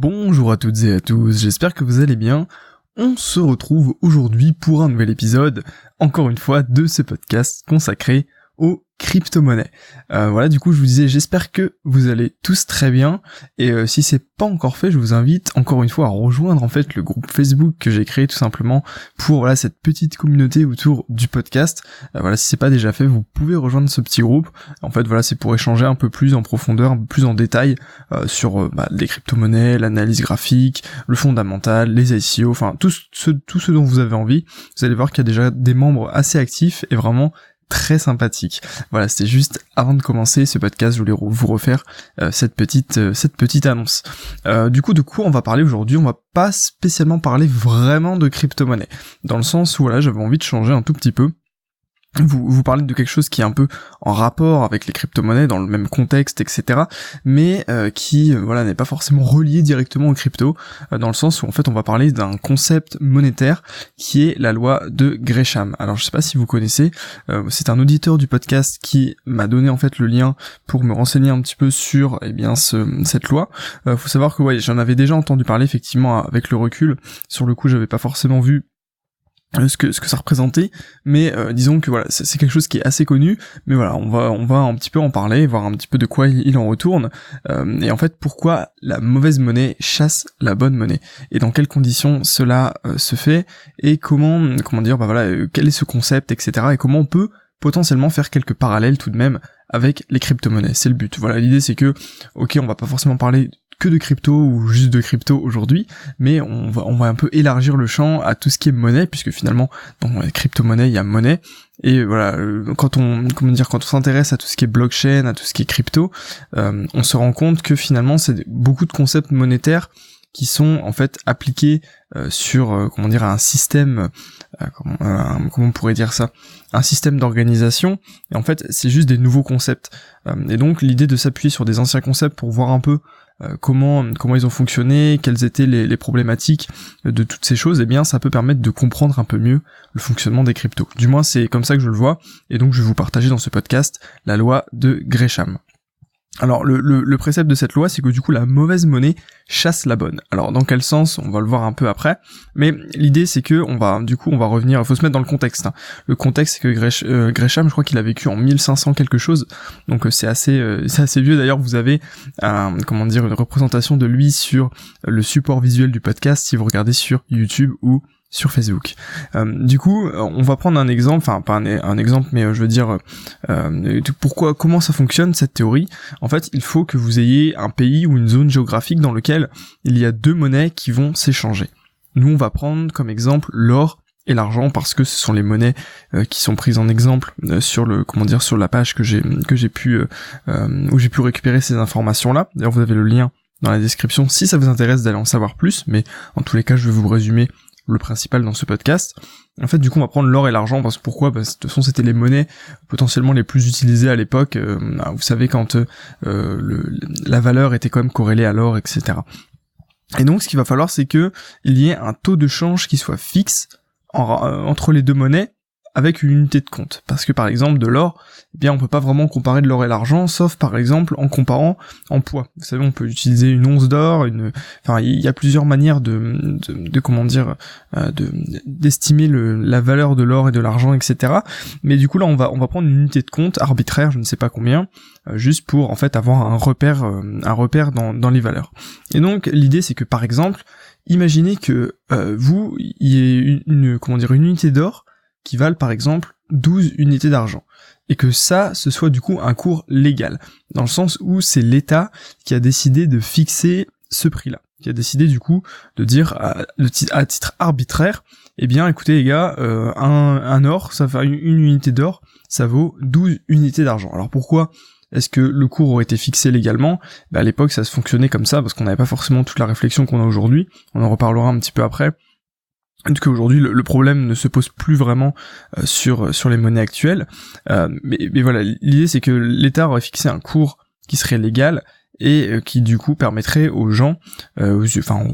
Bonjour à toutes et à tous, j'espère que vous allez bien. On se retrouve aujourd'hui pour un nouvel épisode, encore une fois, de ce podcast consacré aux crypto-monnaie. Euh, voilà, du coup, je vous disais, j'espère que vous allez tous très bien. Et euh, si c'est pas encore fait, je vous invite encore une fois à rejoindre en fait le groupe Facebook que j'ai créé tout simplement pour voilà cette petite communauté autour du podcast. Euh, voilà, si c'est pas déjà fait, vous pouvez rejoindre ce petit groupe. En fait, voilà, c'est pour échanger un peu plus en profondeur, un peu plus en détail sur bah, les crypto-monnaies, l'analyse graphique, le fondamental, les ICO, enfin tout ce, tout ce dont vous avez envie. Vous allez voir qu'il y a déjà des membres assez actifs et vraiment très sympathique. Voilà, c'était juste avant de commencer ce podcast, je voulais vous refaire euh, cette petite euh, cette petite annonce. Euh, du coup, de quoi on va parler aujourd'hui? On va pas spécialement parler vraiment de crypto-monnaie, dans le sens où voilà, j'avais envie de changer un tout petit peu vous, vous parlez de quelque chose qui est un peu en rapport avec les crypto-monnaies dans le même contexte, etc. Mais euh, qui euh, voilà n'est pas forcément relié directement aux crypto, euh, dans le sens où en fait on va parler d'un concept monétaire qui est la loi de Gresham. Alors je sais pas si vous connaissez, c'est un auditeur du podcast qui m'a donné en fait le lien pour me renseigner un petit peu sur eh bien ce, cette loi. faut savoir que ouais j'en avais déjà entendu parler effectivement avec le recul. Sur le coup j'avais pas forcément vu euh, ce que ce que ça représentait. Mais euh, disons que voilà c'est quelque chose qui est assez connu. Mais voilà on va on va un petit peu en parler voir un petit peu de quoi il, en retourne. Euh, et en fait pourquoi la mauvaise monnaie chasse la bonne monnaie? Et dans quelles conditions cela se fait? Et comment comment dire bah voilà quel est ce concept etc et comment on peut potentiellement faire quelques parallèles tout de même avec les crypto-monnaies? C'est le but. Voilà, l'idée c'est que, ok, on va pas forcément parler que de crypto ou juste de crypto aujourd'hui, mais on va, on va un peu élargir le champ à tout ce qui est monnaie, puisque finalement, dans les crypto-monnaies, il y a monnaie. Et voilà, euh, quand on, comment dire, quand on s'intéresse à tout ce qui est blockchain, à tout ce qui est crypto, euh, on se rend compte que finalement, c'est beaucoup de concepts monétaires qui sont en fait appliqués euh, sur comment dire un système comment, comment, on pourrait dire ça un système d'organisation et en fait c'est juste des nouveaux concepts et donc l'idée de s'appuyer sur des anciens concepts pour voir un peu euh, comment comment ils ont fonctionné, quelles étaient les, problématiques de toutes ces choses, et eh bien ça peut permettre de comprendre un peu mieux le fonctionnement des cryptos. Du moins c'est comme ça que je le vois, et donc je vais vous partager dans ce podcast la loi de Gresham. Alors le, le, précepte de cette loi, c'est que du coup la mauvaise monnaie chasse la bonne. Alors dans quel sens? On va le voir un peu après. Mais l'idée c'est que on va du coup on va revenir. Faut se mettre dans le contexte. Hein. Le contexte c'est que euh, Gresham, je crois qu'il a vécu en 1500 quelque chose. Donc euh, c'est assez euh, c'est assez vieux. D'ailleurs vous avez comment dire une représentation de lui sur le support visuel du podcast si vous regardez sur YouTube ou sur Facebook. Euh, du coup, on va prendre un exemple, enfin pas un, exemple, mais euh, je veux dire euh, pourquoi, comment ça fonctionne cette théorie. En fait, il faut que vous ayez un pays ou une zone géographique dans lequel il y a deux monnaies qui vont s'échanger. Nous, on va prendre comme exemple l'or et l'argent parce que ce sont les monnaies qui sont prises en exemple sur le comment dire sur la page que j'ai que j'ai pu où j'ai pu récupérer ces informations là. D'ailleurs, vous avez le lien dans la description si ça vous intéresse d'aller en savoir plus, mais en tous les cas, je vais vous résumer le principal dans ce podcast. En fait, du coup, on va prendre l'or et l'argent parce que pourquoi? Parce de toute façon, c'était les monnaies potentiellement les plus utilisées à l'époque. Euh, bah, vous savez quand euh, la valeur était quand même corrélée à l'or, etc. Et donc, ce qu'il va falloir, c'est que il y ait un taux de change qui soit fixe euh, entre les deux monnaies avec une unité de compte. Parce que par exemple de l'or, eh bien on peut pas vraiment comparer de l'or et l'argent, sauf par exemple en comparant en poids. Vous savez, on peut utiliser une once d'or, une, enfin il y a plusieurs manières de, de, comment dire, euh, de d'estimer la valeur de l'or et de l'argent, etc. Mais du coup là on va on va prendre une unité de compte arbitraire, je ne sais pas combien, euh, juste pour en fait avoir un repère euh, un repère dans dans les valeurs. Et donc l'idée c'est que par exemple imaginez que vous il y ait une, comment dire une unité d'or valent par exemple 12 unités d'argent. Et que ça, ce soit du coup un cours légal. Dans le sens où c'est l'État qui a décidé de fixer ce prix-là. Qui a décidé du coup de dire à, titre arbitraire, eh bien écoutez les gars, euh, un, or, ça fait une, unité d'or, ça vaut 12 unités d'argent. Alors pourquoi est-ce que le cours aurait été fixé légalement? Bah, À l'époque, ça se fonctionnait comme ça parce qu'on n'avait pas forcément toute la réflexion qu'on a aujourd'hui. On en reparlera un petit peu après qu'aujourd'hui le, le, problème ne se pose plus vraiment euh, sur sur les monnaies actuelles. Euh, mais, mais, voilà, l'idée c'est que l'État aurait fixé un cours qui serait légal et euh, qui du coup permettrait aux gens, enfin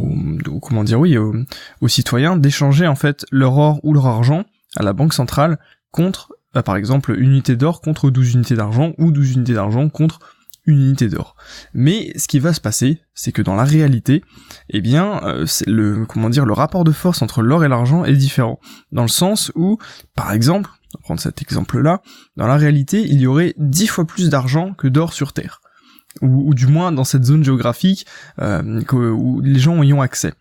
comment dire oui, aux, aux citoyens d'échanger en fait leur or ou leur argent à la banque centrale contre par exemple une unité d'or contre 12 unités d'argent ou 12 unités d'argent contre une unité d'or. Mais ce qui va se passer, c'est que dans la réalité, eh bien, euh, le comment dire, le rapport de force entre l'or et l'argent est différent. Dans le sens où, par exemple, on va prendre cet exemple-là, dans la réalité, il y aurait dix fois plus d'argent que d'or sur Terre, ou, du moins dans cette zone géographique euh, où les gens y ont accès.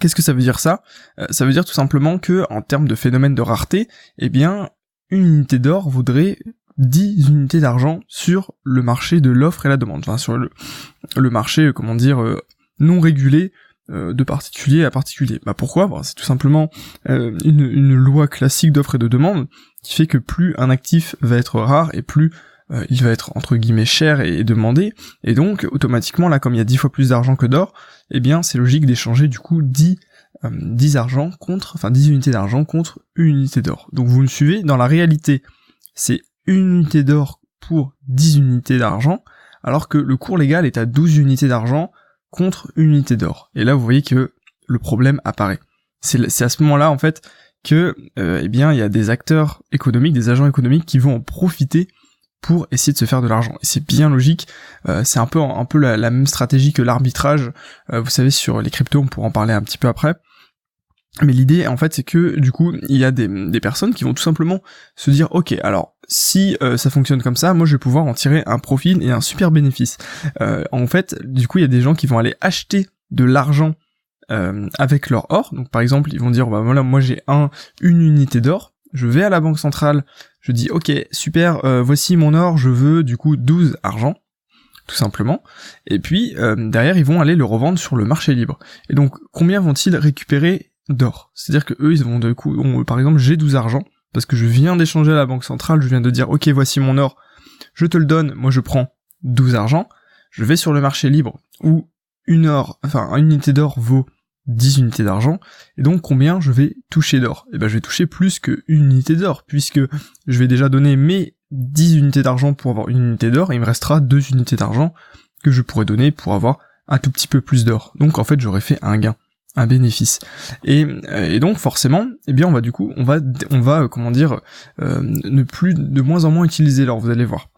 Qu'est-ce que ça veut dire ça? Euh, Ça veut dire tout simplement que, en termes de phénomène de rareté, eh bien, une unité d'or vaudrait 10 unités d'argent sur le marché de l'offre et la demande, enfin sur le, le marché, euh, comment dire, euh, non régulé euh, de particulier à particulier. Bah pourquoi? Bah, C'est tout simplement une, loi classique d'offre et de demande qui fait que plus un actif va être rare et plus il va être entre guillemets cher et, demandé, et donc automatiquement là comme il y a 10 fois plus d'argent que d'or, eh bien c'est logique d'échanger du coup 10 10 argent contre, enfin 10 unités d'argent contre une unité d'or. Donc vous me suivez, dans la réalité, c'est une unité d'or pour 10 unités d'argent, alors que le cours légal est à 12 unités d'argent contre une unité d'or. Et là, vous voyez que le problème apparaît. C'est à ce moment-là, en fait, que, euh, eh bien, il y a des acteurs économiques, des agents économiques qui vont en profiter pour essayer de se faire de l'argent. Et c'est bien logique. Euh, c'est un peu un peu la, même stratégie que l'arbitrage. Euh, vous savez, sur les cryptos, on pourra en parler un petit peu après. Mais l'idée, en fait, c'est que du coup, il y a des, des, personnes qui vont tout simplement se dire, ok, alors si euh, ça fonctionne comme ça, moi je vais pouvoir en tirer un profit et un super bénéfice. Euh, en fait, du coup, il y a des gens qui vont aller acheter de l'argent euh, avec leur or. Donc par exemple, ils vont dire, bah voilà, moi j'ai un une unité d'or. Je vais à la banque centrale, je dis, ok, super, voici mon or, je veux du coup 12 argent tout simplement. Et puis derrière, ils vont aller le revendre sur le marché libre. Et donc, combien vont-ils récupérer d'or? C'est-à-dire que eux, ils vont de coup, par exemple, j'ai 12 argent, parce que je viens d'échanger à la banque centrale, je viens de dire, ok, voici mon or, je te le donne, moi je prends 12 argent, je vais sur le marché libre, où une or, enfin, une unité d'or vaut 10 unités d'argent, et donc combien je vais toucher d'or? Eh ben je vais toucher plus qu'une unité d'or, puisque je vais déjà donner mes 10 unités d'argent pour avoir une unité d'or, et il me restera 2 unités d'argent que je pourrais donner pour avoir un tout petit peu plus d'or. Donc en fait j'aurais fait un gain un bénéfice. Et, et, donc forcément, eh bien on va du coup, on va, on va, euh, comment dire, euh, ne plus, de moins en moins utiliser l'or. Vous allez voir.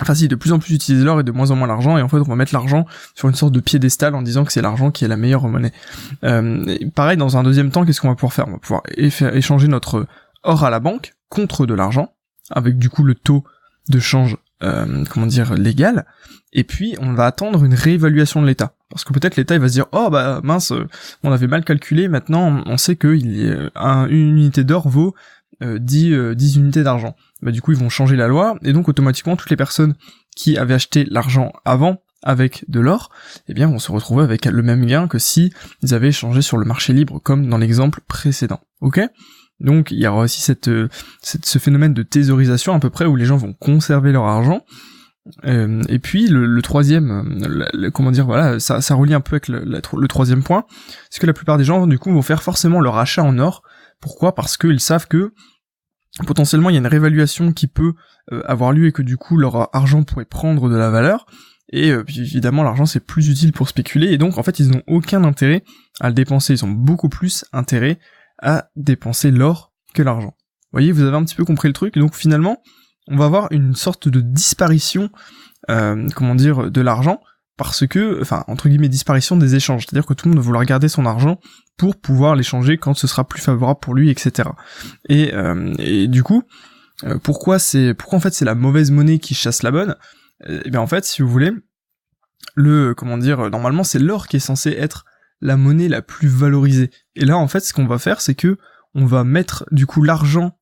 Enfin si, de plus en plus utiliser l'or et de moins en moins l'argent. Et en fait, on va mettre l'argent sur une sorte de piédestal en disant que c'est l'argent qui est la meilleure monnaie. Euh, pareil, dans un deuxième temps, qu'est-ce qu'on va pouvoir faire? On va pouvoir échanger notre or à la banque contre de l'argent, avec du coup le taux de change, euh, comment dire, légal. Et puis, on va attendre une réévaluation de l'État. Parce que peut-être l'État il va se dire oh bah mince on avait mal calculé maintenant on sait que il une unité d'or vaut 10, euh, 10 euh, unités d'argent. Bah du coup ils vont changer la loi et donc automatiquement toutes les personnes qui avaient acheté l'argent avant avec de l'or, eh bien vont se retrouver avec le même gain que si ils avaient échangé sur le marché libre comme dans l'exemple précédent. Ok? Donc il y aura aussi cette, euh, cette, ce phénomène de thésaurisation à peu près où les gens vont conserver leur argent euh, et puis le, troisième, euh, comment dire, voilà, ça, ça relie un peu avec le, troisième point, c'est que la plupart des gens du coup vont faire forcément leur achat en or. Pourquoi? Parce qu'ils savent que potentiellement il y a une réévaluation qui peut avoir lieu et que du coup leur argent pourrait prendre de la valeur. Et évidemment l'argent c'est plus utile pour spéculer et donc en fait ils n'ont aucun intérêt à le dépenser, ils ont beaucoup plus intérêt à dépenser l'or que l'argent. Vous voyez, vous avez un petit peu compris le truc, donc finalement, on va avoir une sorte de disparition, euh, comment dire, de l'argent, parce que, enfin, entre guillemets, disparition des échanges, c'est-à-dire que tout le monde va vouloir garder son argent pour pouvoir l'échanger quand ce sera plus favorable pour lui, etc. Et, euh, et du coup, euh, pourquoi c'est, pourquoi en fait c'est la mauvaise monnaie qui chasse la bonne? Eh bien en fait, si vous voulez, le, comment dire, normalement c'est l'or qui est censé être la monnaie la plus valorisée. Et là, en fait, ce qu'on va faire, c'est que on va mettre du coup l'argent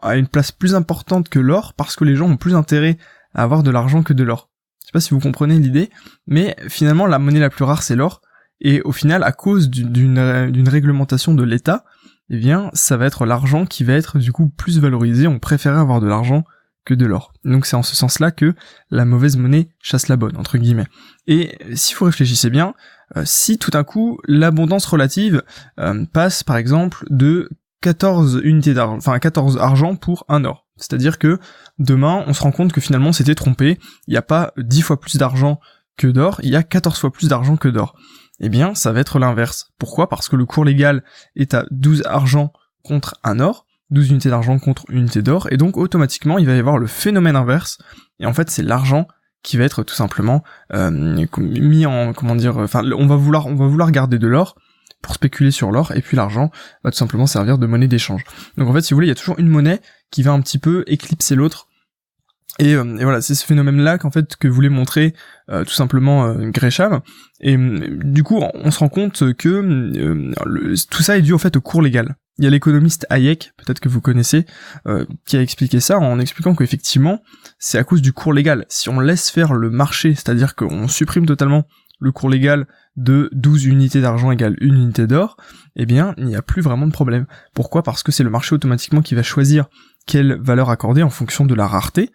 à une place plus importante que l'or parce que les gens ont plus intérêt à avoir de l'argent que de l'or. Je sais pas si vous comprenez l'idée, mais finalement la monnaie la plus rare c'est l'or et au final à cause d'une réglementation de l'État, eh bien ça va être l'argent qui va être du coup plus valorisé, on préfère avoir de l'argent que de l'or. Donc c'est en ce sens-là que la mauvaise monnaie chasse la bonne, entre guillemets. Et si vous réfléchissez bien, euh, si tout d'un coup l'abondance relative euh, passe par exemple de 14 unités d'argent, enfin 14 argent pour un or. C'est-à-dire que demain, on se rend compte que finalement c'était trompé, il n'y a pas 10 fois plus d'argent que d'or, il y a 14 fois plus d'argent que d'or. Eh bien, ça va être l'inverse. Pourquoi? Parce que le cours légal est à 12 argent contre un or, 12 unités d'argent contre une unité d'or, et donc automatiquement il va y avoir le phénomène inverse, et en fait c'est l'argent qui va être tout simplement euh, mis en comment dire enfin on va vouloir on va vouloir garder de l'or pour spéculer sur l'or et puis l'argent va tout simplement servir de monnaie d'échange. Donc en fait si vous voulez il y a toujours une monnaie qui va un petit peu éclicser l'autre et, euh, voilà, c'est ce phénomène-là qu'en fait que voulait montrer euh, tout simplement euh, Gresham. Et du coup, on se rend compte que tout ça est dû en fait au cours légal. Il y a l'économiste Hayek, peut-être que vous connaissez, qui a expliqué ça en expliquant qu'effectivement, c'est à cause du cours légal. Si on laisse faire le marché, c'est-à-dire qu'on supprime totalement le cours légal de 12 unités d'argent égale une unité d'or, eh bien, il n'y a plus vraiment de problème. Pourquoi? Parce que c'est le marché automatiquement qui va choisir quelle valeur accorder en fonction de la rareté, euh,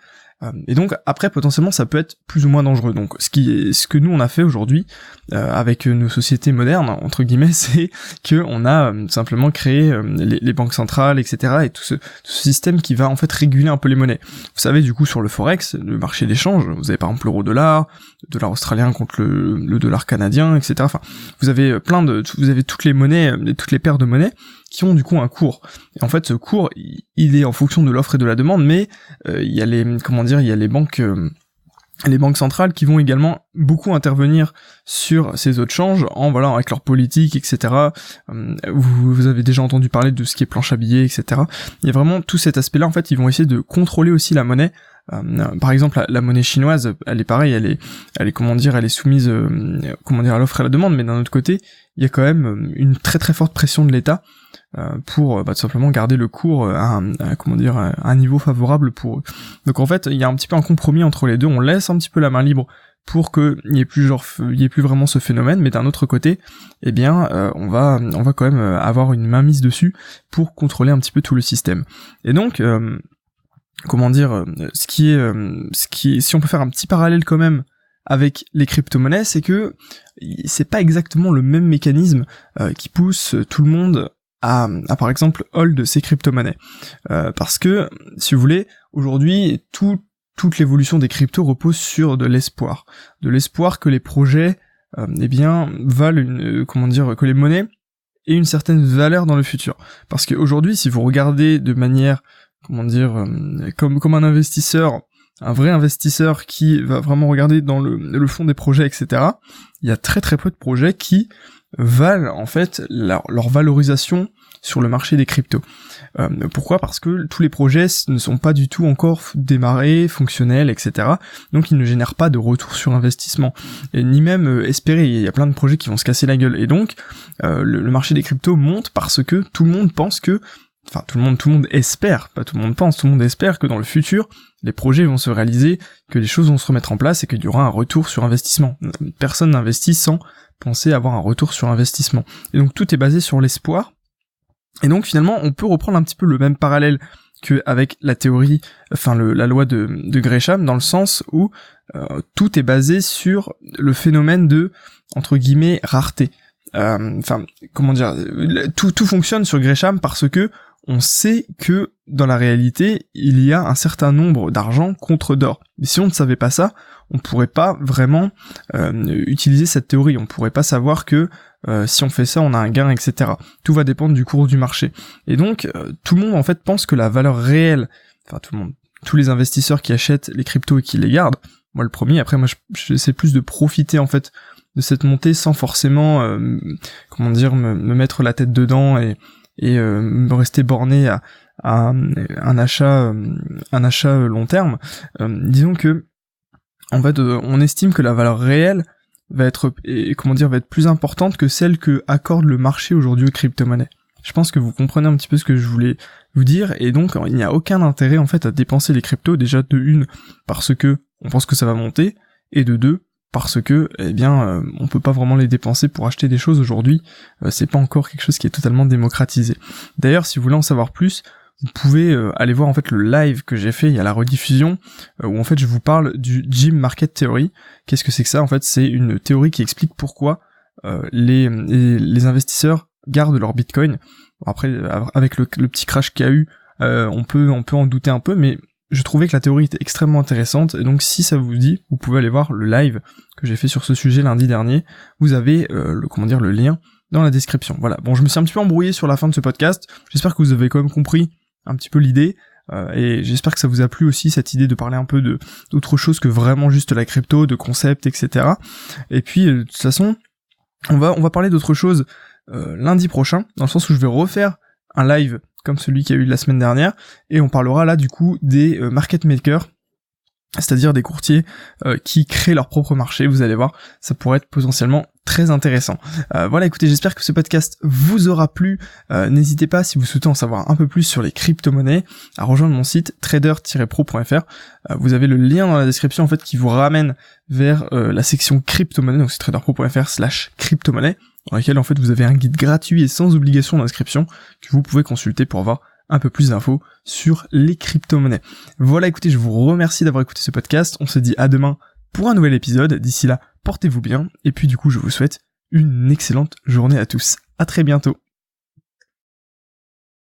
et donc après potentiellement ça peut être plus ou moins dangereux. Donc ce qui est, ce que nous on a fait aujourd'hui euh, avec nos sociétés modernes entre guillemets, c'est que on a euh, simplement créé les, banques centrales, etc. et tout ce, système qui va en fait réguler un peu les monnaies. Vous savez du coup sur le forex, le marché d'échange, vous avez par exemple l'euro-dollar, le dollar australien contre le, le dollar canadien, etc. Enfin, vous avez plein de, vous avez toutes les monnaies, toutes les paires de monnaies du coup un cours. Et en fait, ce cours, il est en fonction de l'offre et de la demande, mais euh, il y a les, comment dire, il y a les banques, euh, les banques centrales qui vont également beaucoup intervenir sur ces autres changes en voilà avec leur politique, etc. Euh, vous, vous, avez déjà entendu parler de ce qui est planche à billets, etc. Il y a vraiment tout cet aspect-là. En fait, ils vont essayer de contrôler aussi la monnaie. Par exemple, la, monnaie chinoise, elle est pareille, elle est, elle est comment dire, elle est soumise, comment dire, à l'offre et à la demande, mais d'un autre côté, il y a quand même une très très forte pression de l'État euh, pour bah, tout simplement garder le cours à un, comment dire un niveau favorable pour eux. Donc en fait, il y a un petit peu un compromis entre les deux. On laisse un petit peu la main libre pour qu'il n'y ait plus genre il y ait plus vraiment ce phénomène, mais d'un autre côté, eh bien, euh, on va on va quand même euh, avoir une main mise dessus pour contrôler un petit peu tout le système. Et donc comment dire, ce qui est, ce qui si on peut faire un petit parallèle quand même avec les crypto-monnaies, c'est que c'est pas exactement le même mécanisme qui pousse tout le monde à, par exemple hold ces crypto-monnaies. Euh, parce que, si vous voulez, aujourd'hui, tout, toute l'évolution des cryptos repose sur de l'espoir. De l'espoir que les projets, euh, eh bien, valent une, euh, comment dire, que les monnaies aient une certaine valeur dans le futur. Parce qu'aujourd'hui, si vous regardez de manière, comment dire, euh, comme, un investisseur, un vrai investisseur qui va vraiment regarder dans le, fond des projets, etc., il y a très très peu de projets qui valent en fait leur, valorisation sur le marché des cryptos. Euh, pourquoi? Parce que tous les projets ne sont pas du tout encore démarrés, fonctionnels, etc. Donc ils ne génèrent pas de retour sur investissement, ni même euh. Il y a plein de projets qui vont se casser la gueule. Et donc euh, le, marché des cryptos monte parce que tout le monde pense que, enfin tout le monde, tout le monde espère, pas tout le monde pense, tout le monde espère que dans le futur les projets vont se réaliser, que les choses vont se remettre en place et qu'il y aura un retour sur investissement. Personne n'investit sans penser avoir un retour sur investissement. Et donc tout est basé sur l'espoir. Et donc finalement, on peut reprendre un petit peu le même parallèle qu'avec la théorie, enfin la loi de, de Gresham, dans le sens où euh, tout est basé sur le phénomène de entre guillemets rareté. Euh, enfin, comment dire, tout, tout fonctionne sur Gresham parce que on sait que dans la réalité, il y a un certain nombre d'argent contre d'or. Mais si on ne savait pas ça, on pourrait pas vraiment euh, utiliser cette théorie. On pourrait pas savoir que euh, si on fait ça, on a un gain, etc. Tout va dépendre du cours du marché. Et donc, euh, tout le monde en fait pense que la valeur réelle, enfin tout le monde, tous les investisseurs qui achètent les cryptos et qui les gardent, moi le premier. Après, moi, j'essaie plus de profiter en fait de cette montée sans forcément, comment dire, me, mettre la tête dedans et et me rester borné à, à un achat un achat long terme disons que en fait, euh, on estime que la valeur réelle va être, comment dire, va être plus importante que celle que accorde le marché aujourd'hui aux crypto-monnaies. Je pense que vous comprenez un petit peu ce que je voulais vous dire, et donc il n'y a aucun intérêt en fait à dépenser les cryptos déjà de une parce que on pense que ça va monter, et de deux parce que eh bien euh, on peut pas vraiment les dépenser pour acheter des choses aujourd'hui, euh, c'est pas encore quelque chose qui est totalement démocratisé. D'ailleurs, si vous voulez en savoir plus, vous pouvez euh, aller voir en fait le live que j'ai fait, il y a la rediffusion, euh, où en fait je vous parle du Gym Market Theory. Qu'est-ce que c'est que ça? En fait c'est une théorie qui explique pourquoi les, les, investisseurs gardent leur Bitcoin. après avec le, petit crash qu'il y a eu, on peut on peut en douter un peu, mais je trouvais que la théorie était extrêmement intéressante, et donc si ça vous dit, vous pouvez aller voir le live que j'ai fait sur ce sujet lundi dernier. Vous avez le comment dire le lien dans la description. Voilà. Bon, je me suis un petit peu embrouillé sur la fin de ce podcast. J'espère que vous avez quand même compris un petit peu l'idée. Euh, et j'espère que ça vous a plu aussi cette idée de parler un peu de d'autre chose que vraiment juste la crypto, de concepts, etc. Et puis de toute façon, on va on va parler d'autre chose lundi prochain, dans le sens où je vais refaire un live comme celui qui a eu la semaine dernière, et on parlera là du coup des market makers c'est-à-dire des courtiers euh, qui créent leur propre marché, vous allez voir, ça pourrait être potentiellement très intéressant. Euh, voilà, écoutez, j'espère que ce podcast vous aura plu. Euh, n'hésitez pas, si vous souhaitez en savoir un peu plus sur les crypto-monnaies, à rejoindre mon site trader-pro.fr. vous avez le lien dans la description en fait qui vous ramène vers la section crypto-monnaie, donc c'est traderpro.fr slash crypto-monnaie, dans laquelle en fait vous avez un guide gratuit et sans obligation d'inscription que vous pouvez consulter pour voir un peu plus d'infos sur les crypto-monnaies. Voilà, écoutez, je vous remercie d'avoir écouté ce podcast. On se dit à demain pour un nouvel épisode. D'ici là, portez-vous bien. Et puis du coup, je vous souhaite une excellente journée à tous. À très bientôt.